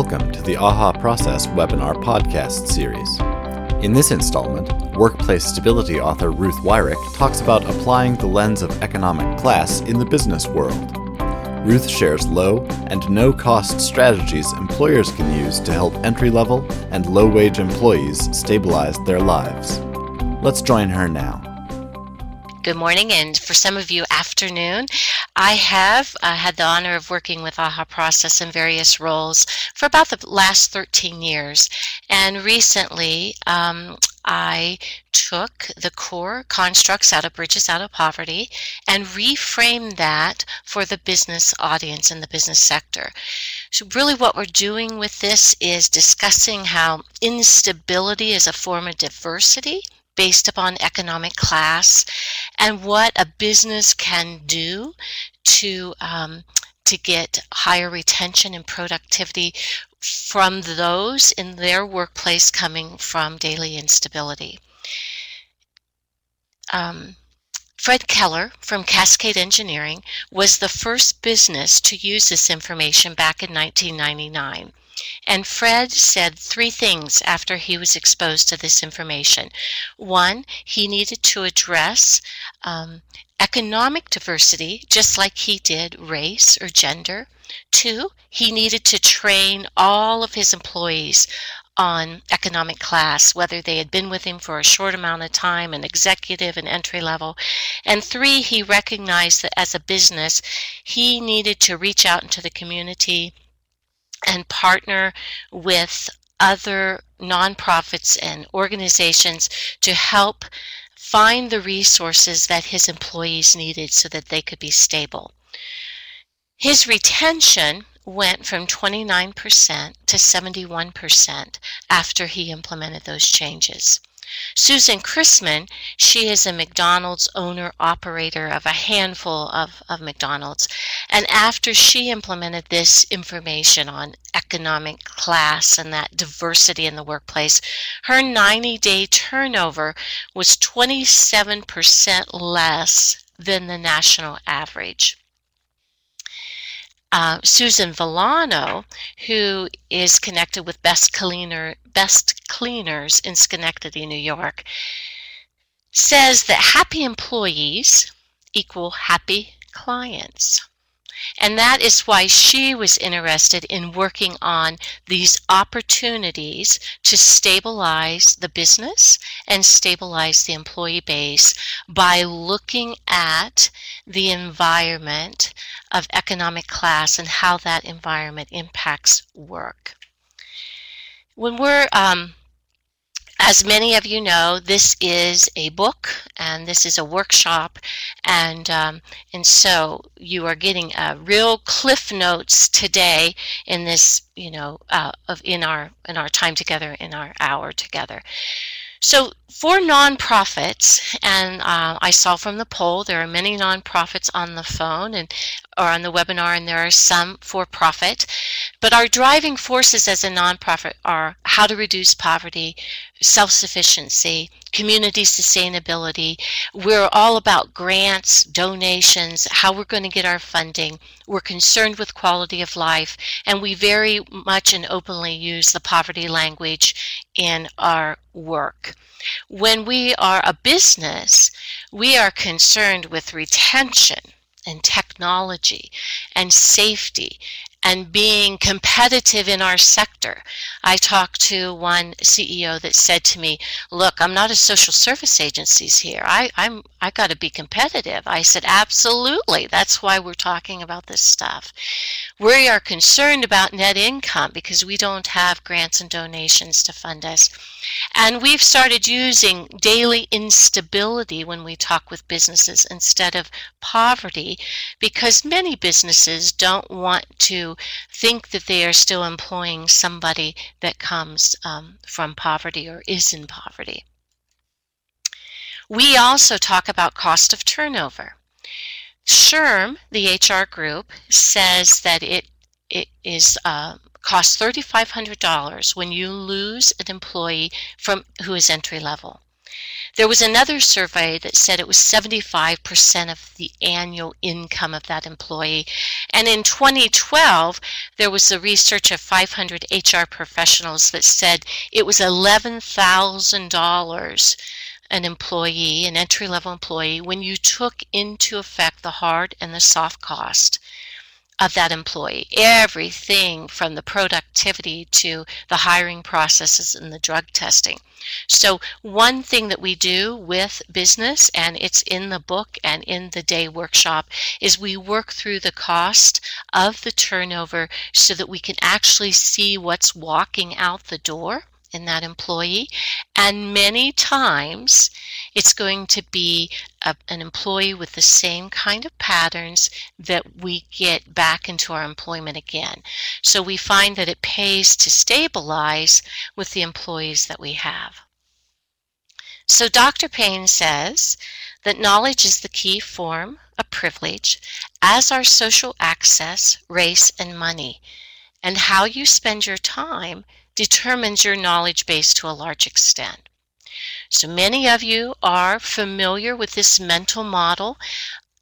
Welcome to the AHA Process webinar podcast series. In this installment, workplace stability author Ruth Weirich talks about applying the lens of economic class in the business world. Ruth shares low and no cost strategies employers can use to help entry level and low wage employees stabilize their lives. Let's join her now. Good morning, and for some of you, afternoon. I have uh, had the honor of working with AHA Process in various roles for about the last 13 years. And recently, um, I took the core constructs out of Bridges Out of Poverty and reframed that for the business audience in the business sector. So, really, what we're doing with this is discussing how instability is a form of diversity based upon economic class and what a business can do to um, to get higher retention and productivity from those in their workplace coming from daily instability. Um, Fred Keller from Cascade Engineering was the first business to use this information back in 1999. And Fred said three things after he was exposed to this information. One, he needed to address um, economic diversity, just like he did race or gender. Two, he needed to train all of his employees on economic class, whether they had been with him for a short amount of time, an executive, an entry level. And three, he recognized that as a business, he needed to reach out into the community and partner with other nonprofits and organizations to help find the resources that his employees needed so that they could be stable. His retention went from 29% to 71% after he implemented those changes. Susan Chrisman, she is a McDonald's owner operator of a handful of, of McDonald's. And after she implemented this information on economic class and that diversity in the workplace, her 90 day turnover was 27% less than the national average uh, Susan Villano, who is connected with Best Cleaner Best Cleaners in Schenectady, New York, says that happy employees equal happy clients. And that is why she was interested in working on these opportunities to stabilize the business and stabilize the employee base by looking at the environment of economic class and how that environment impacts work. When we're um, as many of you know, this is a book and this is a workshop, and um, and so you are getting uh, real cliff notes today in this, you know, uh, of in our in our time together, in our hour together. So for nonprofits, and uh, I saw from the poll there are many nonprofits on the phone and or on the webinar, and there are some for profit. But our driving forces as a nonprofit are how to reduce poverty, self-sufficiency, community sustainability. We're all about grants, donations, how we're going to get our funding. We're concerned with quality of life, and we very much and openly use the poverty language in our work. When we are a business, we are concerned with retention and technology and safety and being competitive in our sector. I talked to one CEO that said to me, "Look, I'm not a social service agencies here. I, I'm I got to be competitive." I said, "Absolutely. That's why we're talking about this stuff. We are concerned about net income because we don't have grants and donations to fund us." And we've started using daily instability when we talk with businesses instead of poverty because many businesses don't want to think that they are still employing somebody that comes um, from poverty or is in poverty. We also talk about cost of turnover. SHRM, the HR group, says that it it is uh, costs $3,500 when you lose an employee from who is entry level. There was another survey that said it was 75% of the annual income of that employee. And in 2012, there was a research of 500 HR professionals that said it was $11,000 an employee, an entry level employee, when you took into effect the hard and the soft cost of that employee. Everything from the productivity to the hiring processes and the drug testing. So, one thing that we do with business, and it's in the book and in the day workshop, is we work through the cost of the turnover so that we can actually see what's walking out the door in that employee. And many times it's going to be a, an employee with the same kind of patterns that we get back into our employment again. So we find that it pays to stabilize with the employees that we have. So Dr. Payne says that knowledge is the key form of privilege, as are social access, race, and money. And how you spend your time determines your knowledge base to a large extent. So many of you are familiar with this mental model.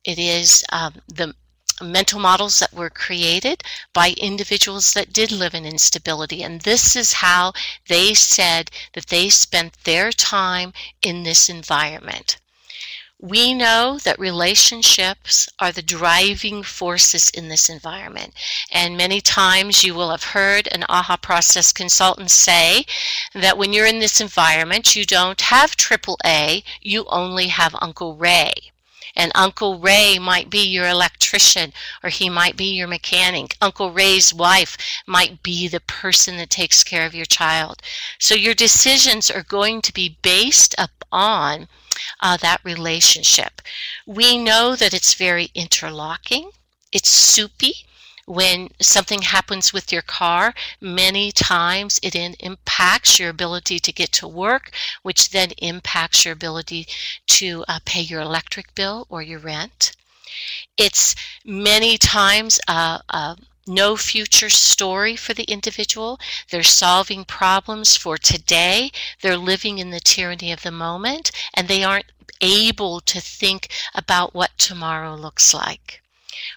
It is um, the mental models that were created by individuals that did live in instability. And this is how they said that they spent their time in this environment. We know that relationships are the driving forces in this environment. And many times you will have heard an AHA process consultant say that when you're in this environment, you don't have AAA, you only have Uncle Ray. And Uncle Ray might be your electrician or he might be your mechanic. Uncle Ray's wife might be the person that takes care of your child. So your decisions are going to be based upon uh, that relationship. We know that it's very interlocking, it's soupy. When something happens with your car, many times it impacts your ability to get to work, which then impacts your ability to uh, pay your electric bill or your rent. It's many times uh, uh, no future story for the individual. They're solving problems for today. They're living in the tyranny of the moment, and they aren't able to think about what tomorrow looks like.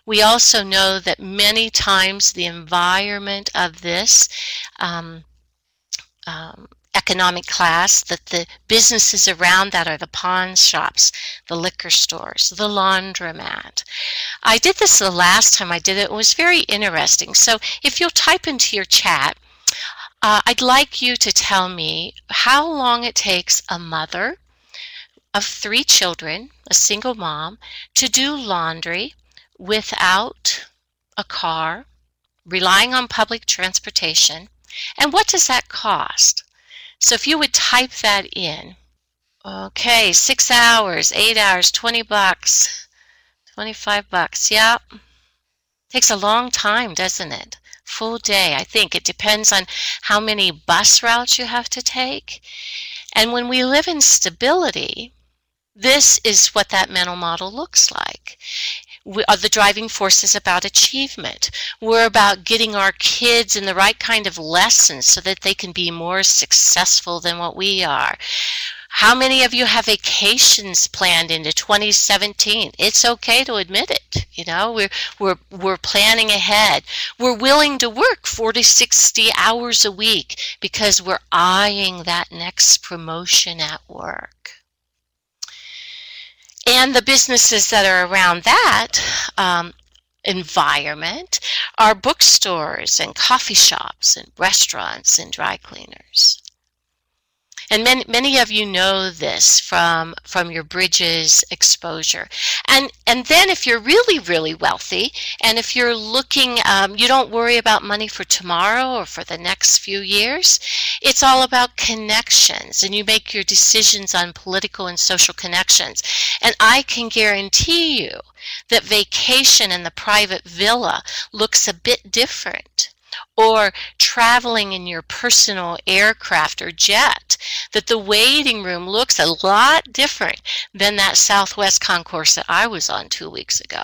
We also know that many times the environment of this um, um, economic class, that the businesses around that are the pawn shops, the liquor stores, the laundromat. I did this the last time I did it. It was very interesting. So if you'll type into your chat, uh, I'd like you to tell me how long it takes a mother of three children, a single mom, to do laundry without a car, relying on public transportation, and what does that cost? So if you would type that in, okay, six hours, eight hours, 20 bucks, 25 bucks, yeah. Takes a long time, doesn't it? Full day, I think. It depends on how many bus routes you have to take. And when we live in stability, this is what that mental model looks like we are uh, the driving forces about achievement. We're about getting our kids in the right kind of lessons so that they can be more successful than what we are. How many of you have vacations planned into 2017? It's okay to admit it. You know, we're we're we're planning ahead. We're willing to work 40, 60 hours a week because we're eyeing that next promotion at work and the businesses that are around that um, environment are bookstores and coffee shops and restaurants and dry cleaners. And many, many of you know this from, from your bridges exposure. And, and then if you're really, really wealthy, and if you're looking, um, you don't worry about money for tomorrow or for the next few years, it's all about connections, and you make your decisions on political and social connections. And I can guarantee you that vacation in the private villa looks a bit different or traveling in your personal aircraft or jet, that the waiting room looks a lot different than that Southwest concourse that I was on two weeks ago.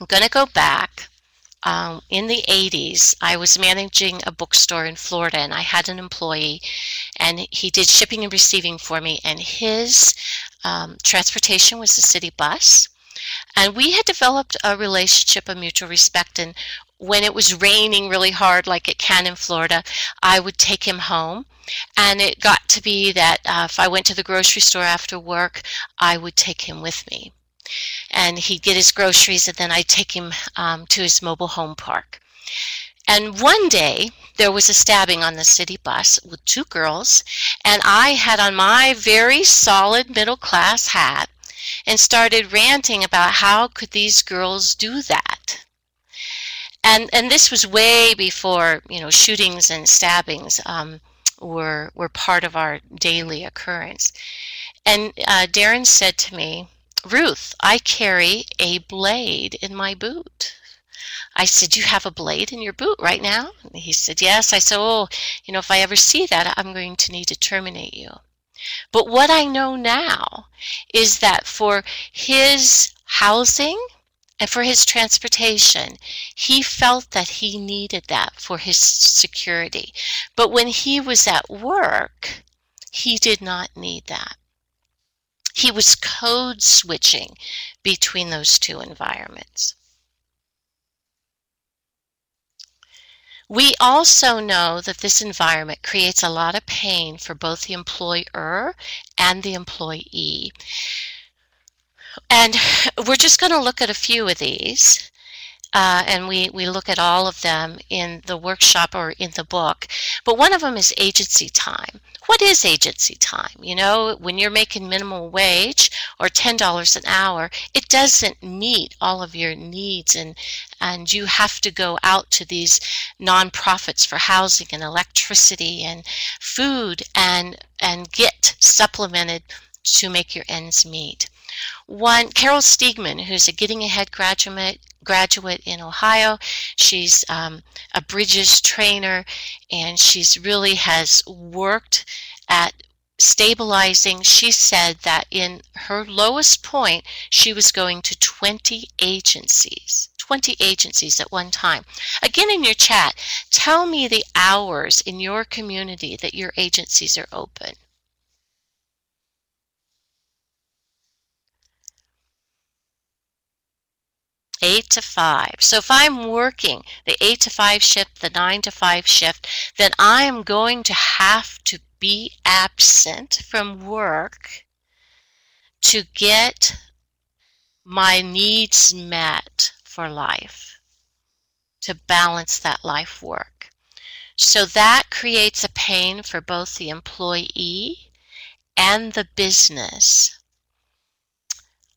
I'm going to go back um, in the 80s, I was managing a bookstore in Florida and I had an employee and he did shipping and receiving for me, and his um, transportation was the city bus. And we had developed a relationship of mutual respect. And when it was raining really hard, like it can in Florida, I would take him home. And it got to be that uh, if I went to the grocery store after work, I would take him with me and he'd get his groceries, and then I'd take him um, to his mobile home park. And one day, there was a stabbing on the city bus with two girls, and I had on my very solid middle class hat and started ranting about how could these girls do that. And, and this was way before you know shootings and stabbings um, were were part of our daily occurrence. And uh, Darren said to me, Ruth, I carry a blade in my boot. I said, You have a blade in your boot right now? And he said, Yes. I said, Oh, you know, if I ever see that, I'm going to need to terminate you. But what I know now is that for his housing and for his transportation, he felt that he needed that for his security. But when he was at work, he did not need that he was code switching between those two environments. We also know that this environment creates a lot of pain for both the employer and the employee. And we're just going to look at a few of these. Uh, and we, we look at all of them in the workshop or in the book. But one of them is agency time what is agency time? You know, when you're making minimum wage or $10 an hour, it doesn't meet all of your needs and and you have to go out to these nonprofits for housing and electricity and food and and get supplemented to make your ends meet. One, Carol Steigman, who's a Getting Ahead graduate, graduate in Ohio. She's um, a Bridges trainer, and she's really has worked at stabilizing. She said that in her lowest point, she was going to 20 agencies. 20 agencies at one time. Again, in your chat, tell me the hours in your community that your agencies are open. 8 to 5. So if I'm working the 8 to 5 shift, the 9 to 5 shift, then I am going to have to be absent from work to get my needs met for life, to balance that life work. So that creates a pain for both the employee and the business.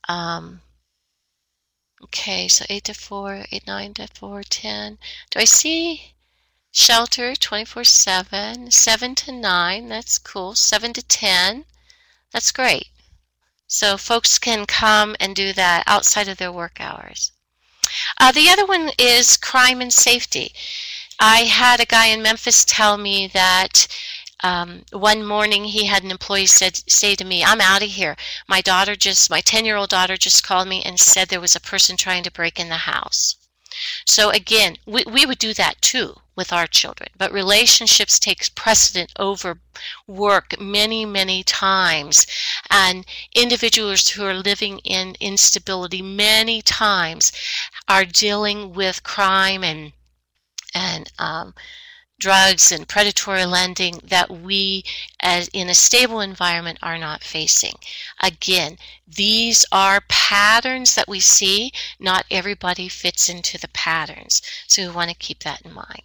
Um, Okay, so 8 to 4, 8, 9 to 4, 10. Do I see shelter 24 7? 7 to 9, that's cool. 7 to 10, that's great. So folks can come and do that outside of their work hours. Uh, the other one is crime and safety. I had a guy in Memphis tell me that um, one morning he had an employee said say to me i'm out of here my daughter just my 10 year old daughter just called me and said there was a person trying to break in the house so again we, we would do that too with our children but relationships takes precedent over work many many times. And individuals who are living in instability many times are dealing with crime and and um, drugs and predatory lending that we as in a stable environment are not facing again these are patterns that we see not everybody fits into the patterns so we want to keep that in mind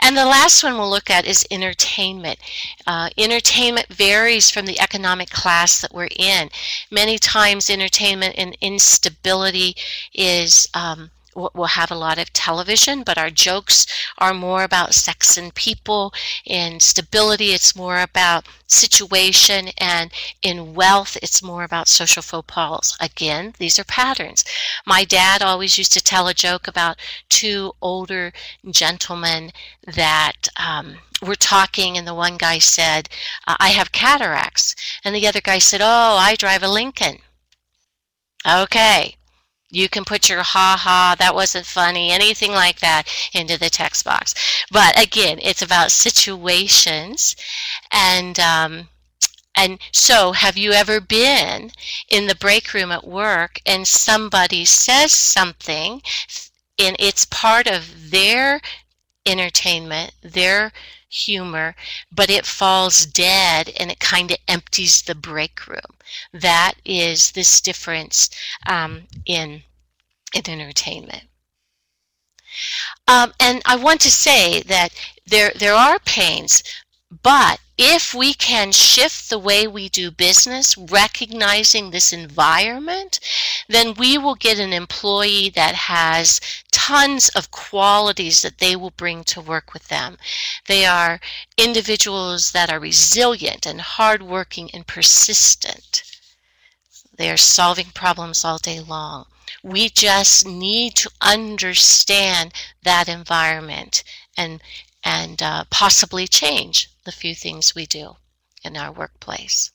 and the last one we'll look at is entertainment. Uh, entertainment varies from the economic class that we're in. Many times, entertainment and instability is um, we'll have a lot of television, but our jokes are more about sex and people. In stability, it's more about situation, and in wealth, it's more about social faux pas. Again, these are patterns. My dad always used to tell a joke about two older gentlemen that um, were talking, and the one guy said, I have cataracts. And the other guy said, Oh, I drive a Lincoln. Okay, You can put your ha ha, that wasn't funny, anything like that into the text box. But again, it's about situations. And, um, and so, have you ever been in the break room at work and somebody says something and it's part of their entertainment, their humor, but it falls dead and it kind of empties the break room. That is this difference um, in, in entertainment. Um, and I want to say that there, there are pains, but if we can shift the way we do business, recognizing this environment, then we will get an employee that has tons of qualities that they will bring to work with them. They are individuals that are resilient and hardworking and persistent. They are solving problems all day long. We just need to understand that environment and and uh, possibly change the few things we do in our workplace.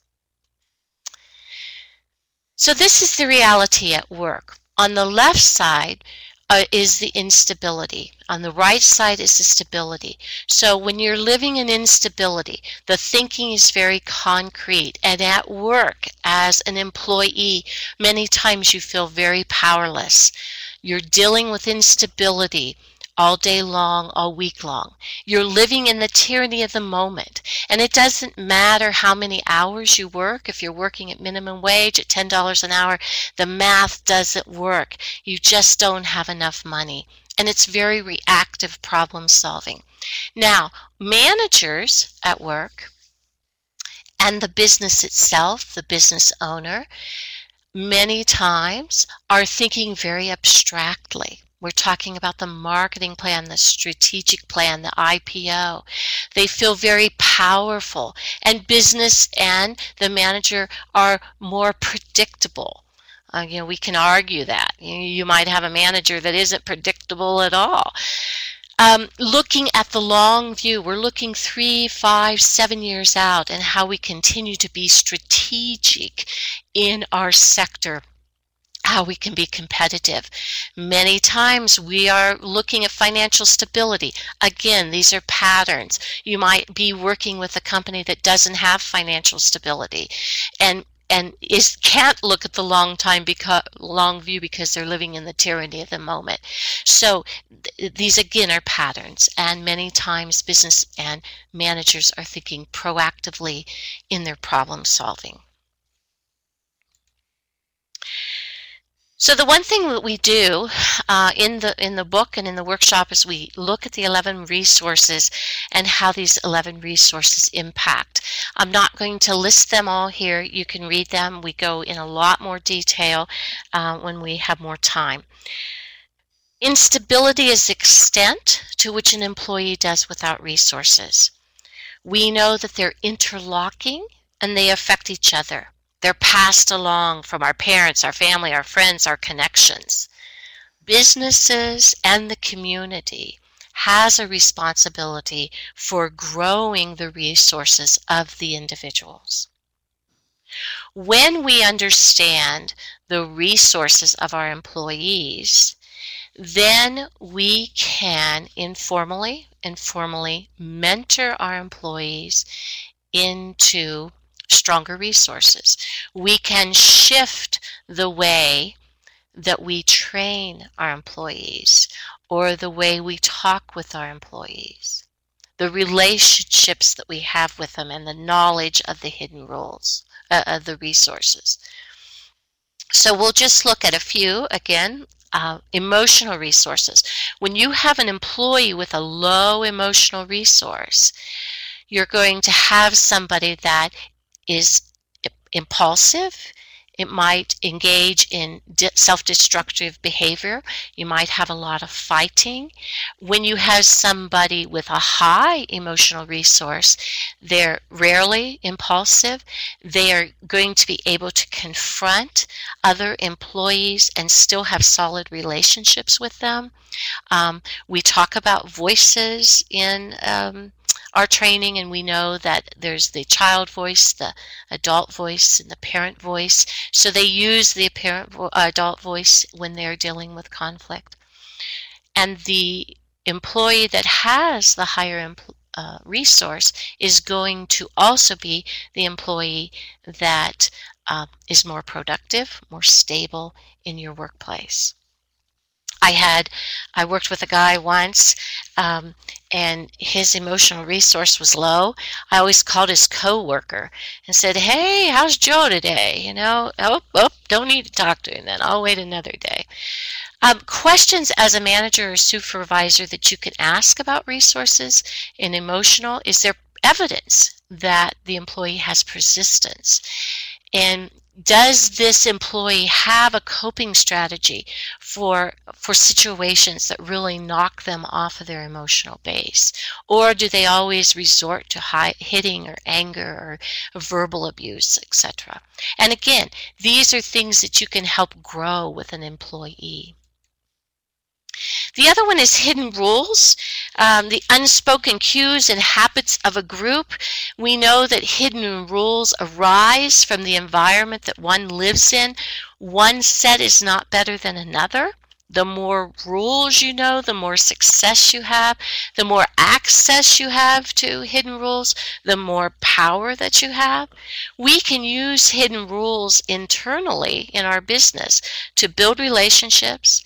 So this is the reality at work. On the left side uh, is the instability. On the right side is the stability. So when you're living in instability, the thinking is very concrete. And at work, as an employee, many times you feel very powerless. You're dealing with instability all day long, all week long. You're living in the tyranny of the moment. And it doesn't matter how many hours you work. If you're working at minimum wage at $10 an hour, the math doesn't work. You just don't have enough money. And it's very reactive problem solving. Now, managers at work and the business itself, the business owner, many times are thinking very abstractly. We're talking about the marketing plan, the strategic plan, the IPO. They feel very powerful, and business and the manager are more predictable. Uh, you know, we can argue that. You, you, might have a manager that isn't predictable at all. Um, looking at the long view, we're looking three, five, seven years out and how we continue to be strategic in our sector how we can be competitive. Many times we are looking at financial stability. Again, these are patterns. You might be working with a company that doesn't have financial stability and and is can't look at the long time because long view because they're living in the tyranny of the moment. So th- these again are patterns and many times business and managers are thinking proactively in their problem solving. So the one thing that we do uh, in the in the book and in the workshop is we look at the 11 resources and how these 11 resources impact. I'm not going to list them all here. You can read them. We go in a lot more detail uh, when we have more time. Instability is the extent to which an employee does without resources. We know that they're interlocking and they affect each other. They're passed along from our parents, our family, our friends, our connections. Businesses and the community has a responsibility for growing the resources of the individuals. When we understand the resources of our employees, then we can informally informally mentor our employees into stronger resources. We can shift the way that we train our employees or the way we talk with our employees, the relationships that we have with them, and the knowledge of the hidden rules, uh, of the resources. So we'll just look at a few again. Uh, emotional resources. When you have an employee with a low emotional resource, you're going to have somebody that is impulsive. It might engage in self destructive behavior. You might have a lot of fighting. When you have somebody with a high emotional resource, they're rarely impulsive. They are going to be able to confront other employees and still have solid relationships with them. Um, we talk about voices in um, our training and we know that there's the child voice, the adult voice, and the parent voice. So they use the parent vo- adult voice when they're dealing with conflict. And the employee that has the higher uh, resource is going to also be the employee that uh, is more productive, more stable in your workplace. I had, I worked with a guy once, um, and his emotional resource was low. I always called his coworker and said, "Hey, how's Joe today?" You know, oh, oh, don't need to talk to him then. I'll wait another day. Um, questions as a manager or supervisor that you can ask about resources in emotional is there evidence that the employee has persistence and does this employee have a coping strategy for for situations that really knock them off of their emotional base? Or do they always resort to high, hitting or anger or verbal abuse etc and again these are things that you can help grow with an employee the other one is hidden rules, um, the unspoken cues and habits of a group. We know that hidden rules arise from the environment that one lives in. One set is not better than another. The more rules you know, the more success you have, the more access you have to hidden rules, the more power that you have. We can use hidden rules internally in our business to build relationships,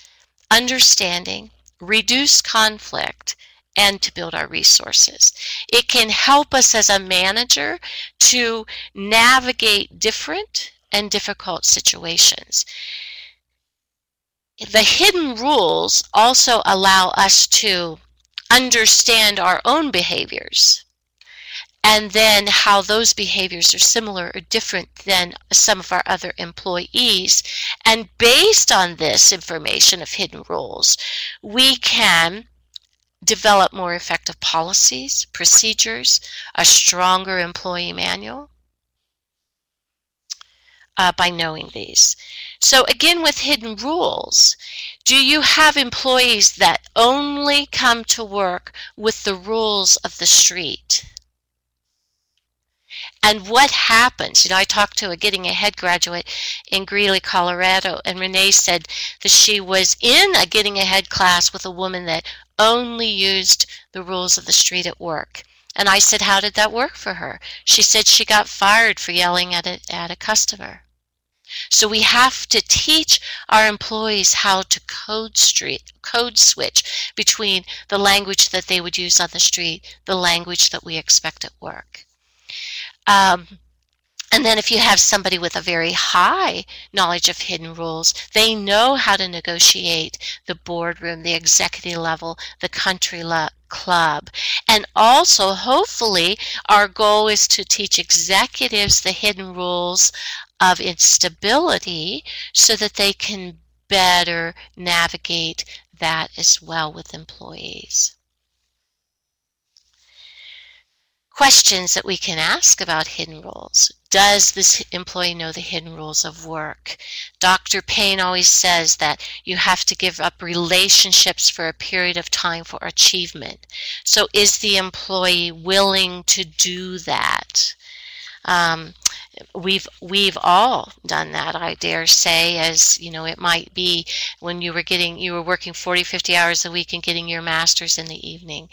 understanding, reduce conflict, and to build our resources. It can help us as a manager to navigate different and difficult situations. The hidden rules also allow us to understand our own behaviors and then how those behaviors are similar or different than some of our other employees. And based on this information of hidden rules, we can develop more effective policies, procedures, a stronger employee manual uh, by knowing these. So again, with hidden rules, do you have employees that only come to work with the rules of the street? And what happens. You know, I talked to a Getting Ahead graduate in Greeley, Colorado, and Renee said that she was in a Getting Ahead class with a woman that only used the rules of the street at work. And I said, How did that work for her? She said she got fired for yelling at a, at a customer. So we have to teach our employees how to code street code switch between the language that they would use on the street, the language that we expect at work. Um, and then if you have somebody with a very high knowledge of hidden rules, they know how to negotiate the boardroom, the executive level, the country club. And also, hopefully, our goal is to teach executives the hidden rules of instability so that they can better navigate that as well with employees. Questions that we can ask about hidden rules. Does this employee know the hidden rules of work? Dr. Payne always says that you have to give up relationships for a period of time for achievement. So is the employee willing to do that? Um, we've we've all done that i dare say as you know it might be when you were getting you were working 40 50 hours a week and getting your masters in the evening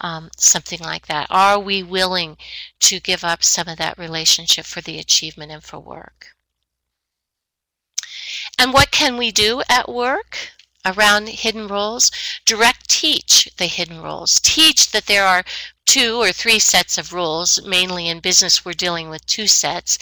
um, something like that. Are we willing to give up some of that relationship for the achievement and for work? And what can we do at work around hidden rules? Direct teach the hidden rules. Teach that there are two or three sets of rules. Mainly in business, we're dealing with two sets.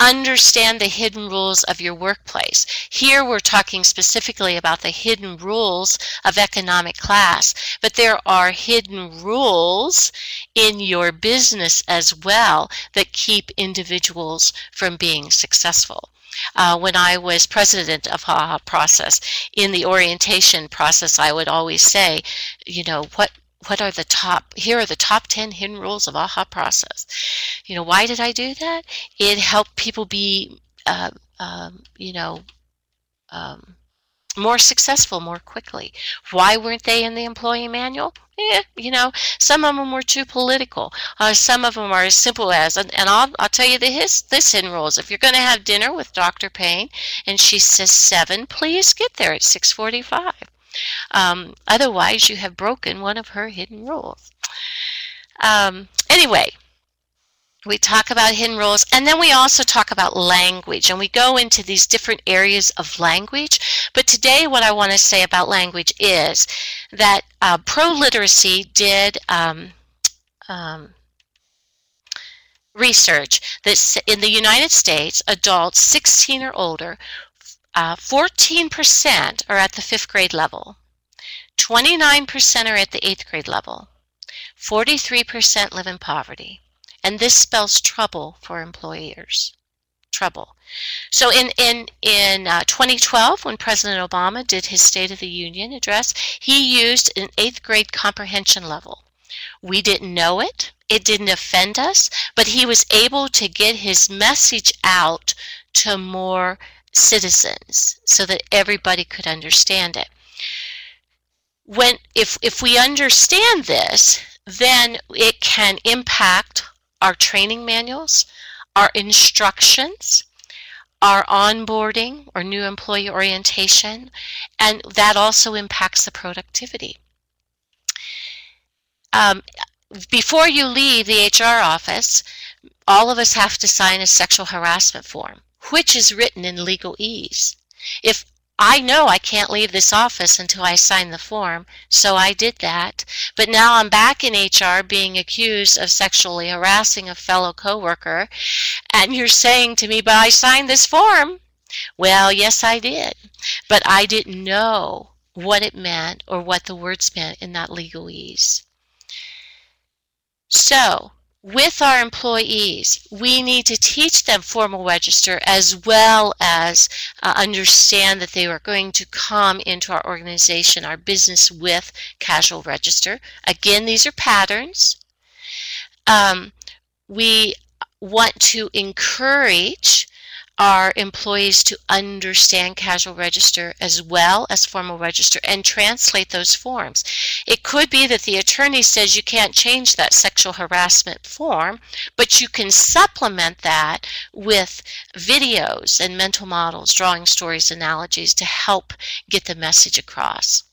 Understand the hidden rules of your workplace. Here, we're talking specifically about the hidden rules of economic class, but there are hidden rules in your business as well that keep individuals from being successful. Uh, when I was president of AHA Process, in the orientation process, I would always say, you know, what what are the top here are the top 10 hidden rules of aha process you know why did i do that it helped people be uh, um, you know um, more successful more quickly. Why weren't they in the employee manual? Yeah, you know, some of them were too political. Uh, some of them are as simple as, and, and I'll, I'll tell you the his, this hidden rules. If you're going to have dinner with Dr. Payne and she says 7, please get there at 645. Um, otherwise, you have broken one of her hidden rules. Um, anyway, we talk about hidden rules and then we also talk about language and we go into these different areas of language but today what i want to say about language is that uh, pro literacy did um, um, research that in the united states adults 16 or older uh, 14% are at the fifth grade level 29% are at the eighth grade level 43% live in poverty and this spells trouble for employers. Trouble. So in in in uh, 2012, when President Obama did his State of the Union address, he used an eighth grade comprehension level. We didn't know it. It didn't offend us, but he was able to get his message out to more citizens so that everybody could understand it. When if if we understand this, then it can impact our training manuals, our instructions, our onboarding or new employee orientation, and that also impacts the productivity. Um, before you leave the HR office, all of us have to sign a sexual harassment form, which is written in legalese. If I know I can't leave this office until I sign the form, so I did that. But now I'm back in HR being accused of sexually harassing a fellow coworker, and you're saying to me, but I signed this form. Well, yes, I did. But I didn't know what it meant or what the words meant in that legalese. So, with our employees, we need to teach them formal register as well as uh, understand that they are going to come into our organization, our business with casual register. Again, these are patterns. Um, we want to encourage our employees to understand casual register as well as formal register and translate those forms. It could be that the attorney says you can't change that sexual harassment form, but you can supplement that with videos and mental models, drawing stories, analogies to help get the message across.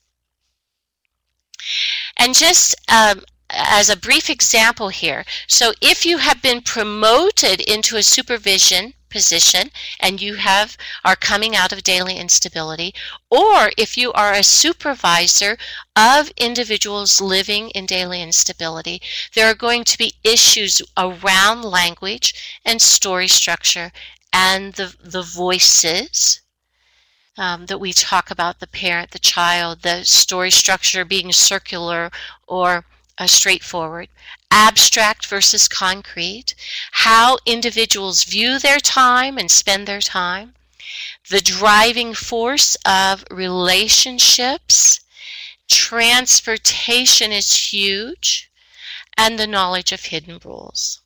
And just um, as a brief example here, so if you have been promoted into a supervision position and you have are coming out of daily instability or if you are a supervisor of individuals living in daily instability there are going to be issues around language and story structure and the the voices um, that we talk about the parent, the child, the story structure being circular or uh, straightforward, abstract versus concrete, how individuals view their time and spend their time, the driving force of relationships, transportation is huge, and the knowledge of hidden rules.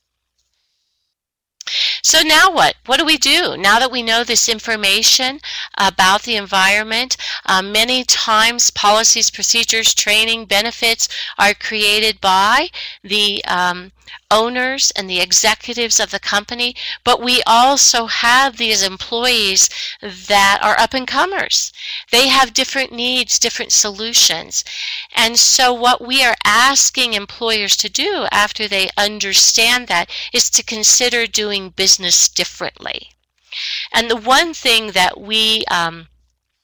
So now what? What do we do? Now that we know this information about the environment, uh, many times policies, procedures, training, benefits are created by the um, owners and the executives of the company, but we also have these employees that are up and comers. They have different needs, different solutions. And so, what we are asking employers to do after they understand that is to consider doing business differently. And the one thing that we um,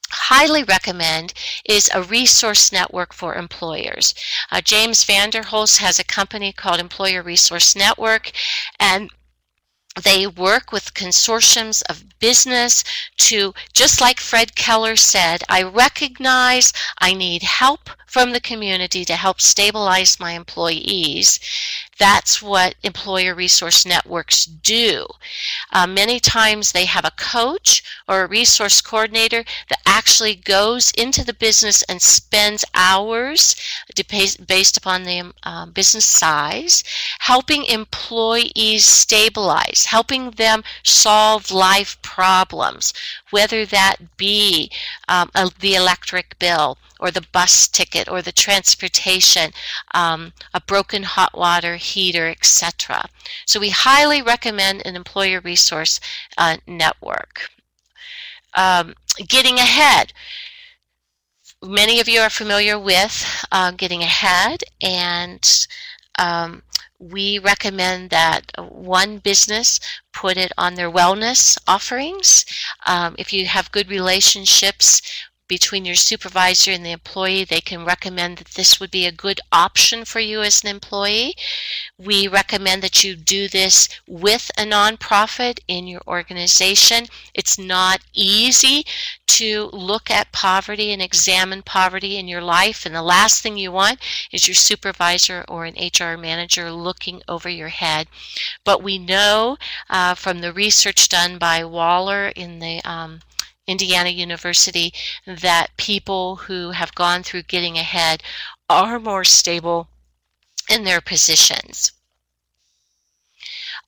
highly recommend is a resource network for employers. Uh, James Vanderhulst has a company called Employer Resource Network, and they work with consortiums of business to, just like Fred Keller said, I recognize I need help from the community to help stabilize my employees. That's what employer resource networks do. Uh, many times they have a coach or a resource coordinator that actually goes into the business and spends hours based upon the um, business size helping employees stabilize helping them solve life problems, whether that be um, a, the electric bill or the bus ticket or the transportation, um, a broken hot water heater, etc. So we highly recommend an employer resource uh, network. Um, getting ahead many of you are familiar with uh, Getting Ahead, and um, we recommend that one business put it on their wellness offerings. Um, if you have good relationships between your supervisor and the employee, they can recommend that this would be a good option for you as an employee. We recommend that you do this with a nonprofit in your organization. It's not easy to look at poverty and examine poverty in your life, and the last thing you want is your supervisor or an HR manager looking over your head. But we know uh, from the research done by Wahler in the um, Indiana University that people who have gone through getting ahead are more stable in their positions.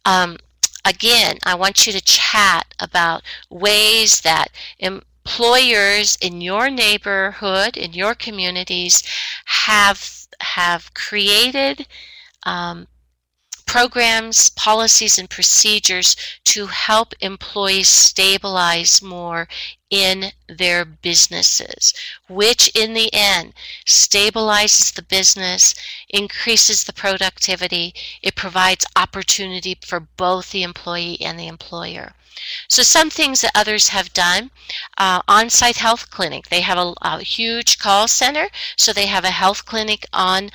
Um, again, I want you to chat about ways that employers in your neighborhood, in your communities, have have created um, programs, policies, and procedures to help employees stabilize more in their businesses, which in the end stabilizes the business, increases the productivity, it provides opportunity for both the employee and the employer. So some things that others have done, uh, on-site health clinic. They have a, a, huge call center, so they have a health clinic on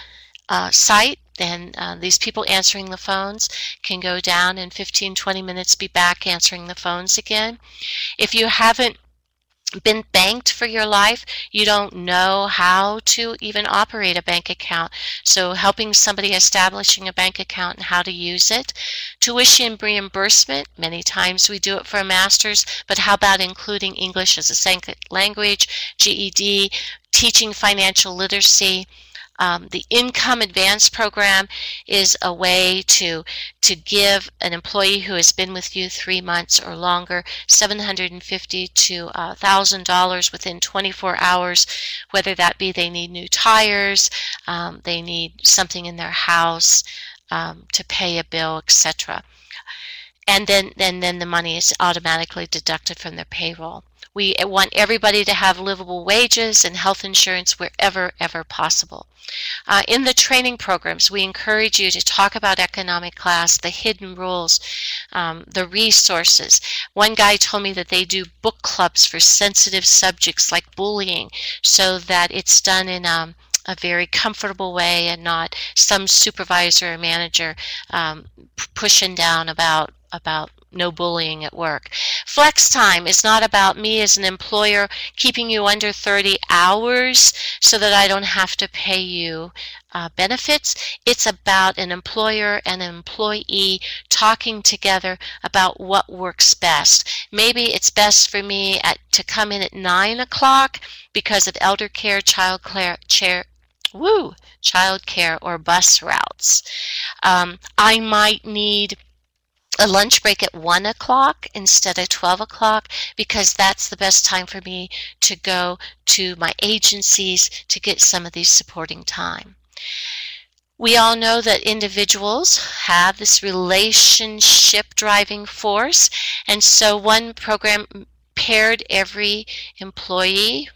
uh, site then uh, these people answering the phones can go down in 15 20 minutes be back answering the phones again if you haven't been banked for your life, you don't know how to even operate a bank account. So helping somebody establishing a bank account and how to use it. Tuition reimbursement, many times we do it for a master's, but how about including English as a second language, GED, teaching financial literacy, um, the income advance program is a way to to give an employee who has been with you three months or longer 750 to thousand dollars within 24 hours, whether that be they need new tires, um, they need something in their house um, to pay a bill, etc. And then, and then the money is automatically deducted from their payroll. We want everybody to have livable wages and health insurance wherever ever possible. Uh, in the training programs, we encourage you to talk about economic class, the hidden rules, um, the resources. One guy told me that they do book clubs for sensitive subjects like bullying so that it's done in a um, a very comfortable way and not some supervisor or manager um, pushing down about about no bullying at work. Flex time is not about me as an employer keeping you under 30 hours so that I don't have to pay you uh, benefits. It's about an employer and an employee talking together about what works best. Maybe it's best for me at, to come in at 9 o'clock because of elder care, child care, chair, woo, child care, or bus routes. Um, I might need a lunch break at 1 o'clock instead of 12 o'clock because that's the best time for me to go to my agencies to get some of these supporting time. We all know that individuals have this relationship driving force, and so one program paired every employee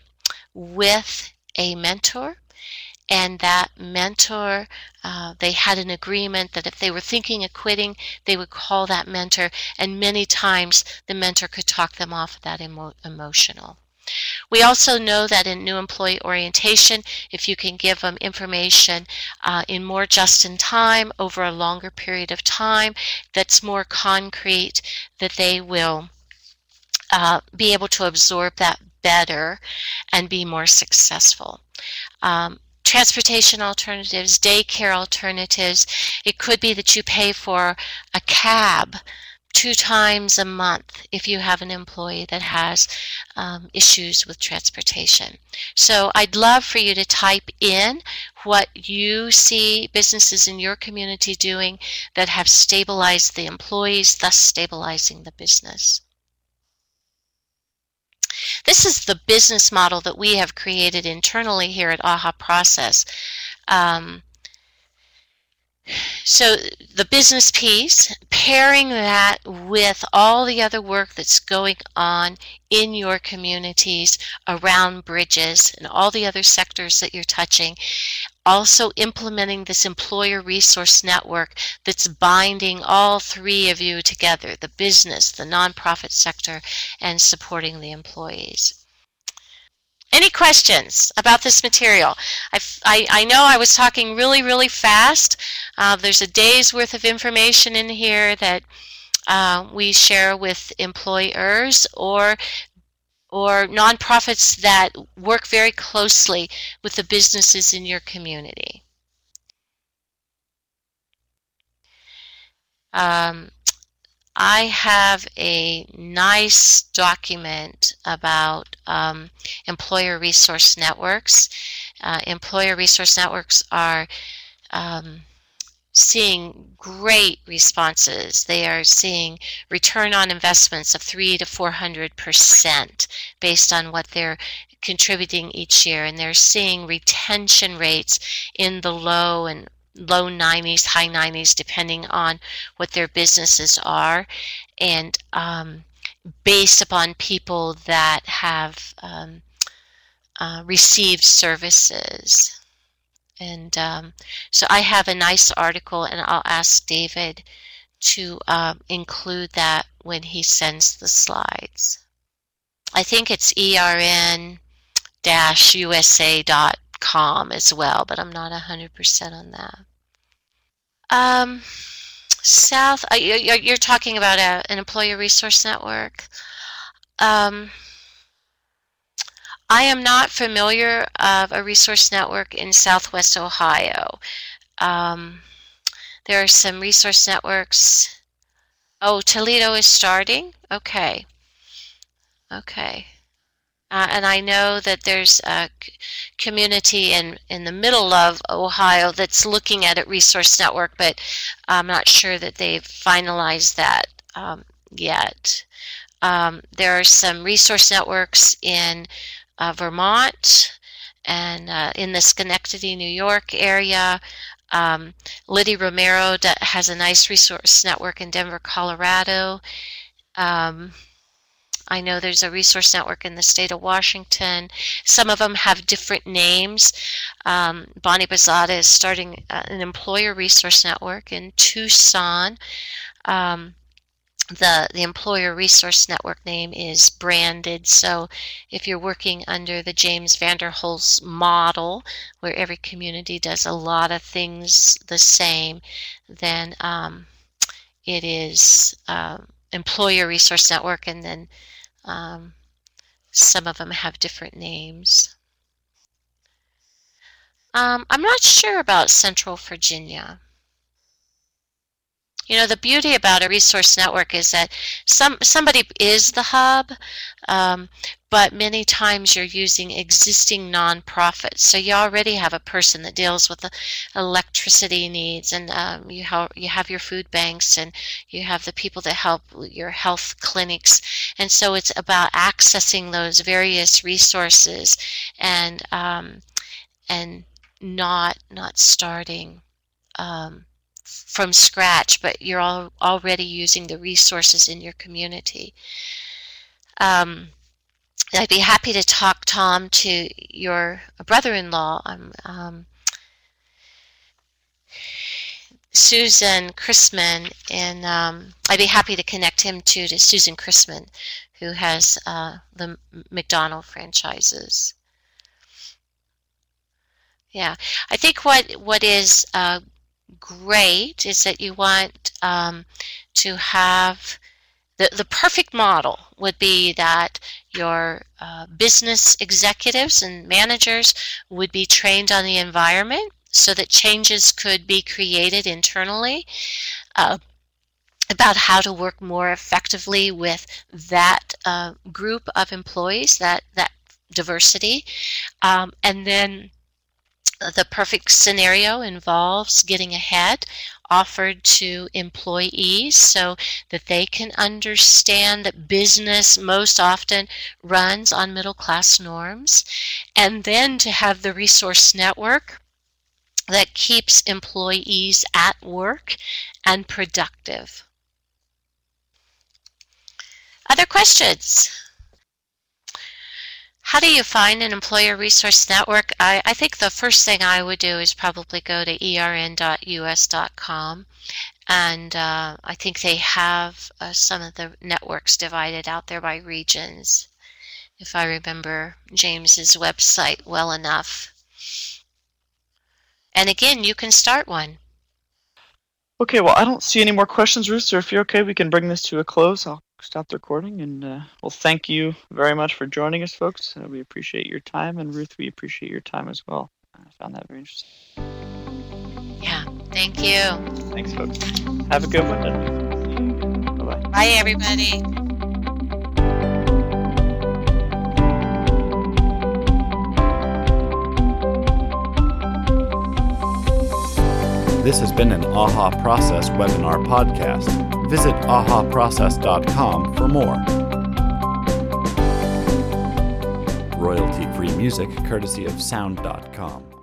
with a mentor and that mentor uh, they had an agreement that if they were thinking of quitting they would call that mentor and many times the mentor could talk them off of that emo- emotional we also know that in new employee orientation, if you can give them information uh, in more just in time over a longer period of time that's more concrete, that they will uh, be able to absorb that better and be more successful. Um, transportation alternatives, daycare alternatives. It could be that you pay for a cab two times a month if you have an employee that has um, issues with transportation. So I'd love for you to type in what you see businesses in your community doing that have stabilized the employees, thus stabilizing the business. This is the business model that we have created internally here at AHA Process. Um, so the business piece, pairing that with all the other work that's going on in your communities around bridges and all the other sectors that you're touching, also implementing this employer resource network that's binding all three of you together, the business, the nonprofit sector, and supporting the employees. Any questions about this material? I, I, I know I was talking really, really fast. Uh, there's a day's worth of information in here that uh, we share with employers or or nonprofits that work very closely with the businesses in your community. Um, I have a nice document about um, employer resource networks. Uh, employer resource networks are um, seeing great responses. They are seeing return on investments of three to four hundred percent based on what they're contributing each year, and they're seeing retention rates in the low and low 90s, high 90s, depending on what their businesses are, and um, based upon people that have um, uh, received services. And um, so I have a nice article, and I'll ask David to uh, include that when he sends the slides. I think it's ern-usa.com as well, but I'm not 100% on that. Um, South, uh, you're talking about a, an employer resource network. Um, I am not familiar of a resource network in Southwest Ohio. Um, there are some resource networks. Oh, Toledo is starting? Okay. Okay. Uh, and I know that there's a community in, in the middle of Ohio that's looking at a resource network, but I'm not sure that they've finalized that um, yet. Um, there are some resource networks in uh, Vermont and uh, in the Schenectady, New York area. Um, Liddy Romero has a nice resource network in Denver, Colorado. Um, I know there's a resource network in the state of Washington. Some of them have different names. Um, Bonnie Bazada is starting uh, an employer resource network in Tucson. Um, the, the employer resource network name is branded. So if you're working under the James Vanderholz model, where every community does a lot of things the same, then um, it is uh, employer resource network, and then um, some of them have different names. Um, I'm not sure about Central Virginia. You know, the beauty about a resource network is that some somebody is the hub, um, but many times you're using existing nonprofits. So you already have a person that deals with the electricity needs, and um, you have you have your food banks, and you have the people that help your health clinics, and so it's about accessing those various resources, and um, and not not starting. Um, from scratch, but you're all already using the resources in your community. Um, I'd be happy to talk, Tom, to your brother-in-law. Um, um, Susan Chrisman, and um, I'd be happy to connect him to, to Susan Chrisman, who has uh, the McDonald franchises. Yeah, I think what what is uh, great is that you want um, to have the, the perfect model would be that your uh, business executives and managers would be trained on the environment so that changes could be created internally. Uh, about how to work more effectively with that uh, group of employees, that that diversity, um, and then the perfect scenario involves getting ahead offered to employees so that they can understand that business most often runs on middle class norms and then to have the resource network that keeps employees at work and productive. Other questions? How do you find an employer resource network? I, I think the first thing I would do is probably go to ern.us.com and uh, I think they have uh, some of the networks divided out there by regions, if I remember James's website well enough. And again, you can start one. Okay, well, I don't see any more questions. So if you're okay, we can bring this to a close. I'll stop the recording, and uh, well, thank you very much for joining us, folks. Uh, we appreciate your time, and Ruth, we appreciate your time as well. I found that very interesting. Yeah, thank you. Thanks, folks. Have a good one. Bye bye. Bye, everybody. This has been an AHA Process webinar podcast. Visit ahaprocess.com for more. Royalty free music courtesy of Sound.com.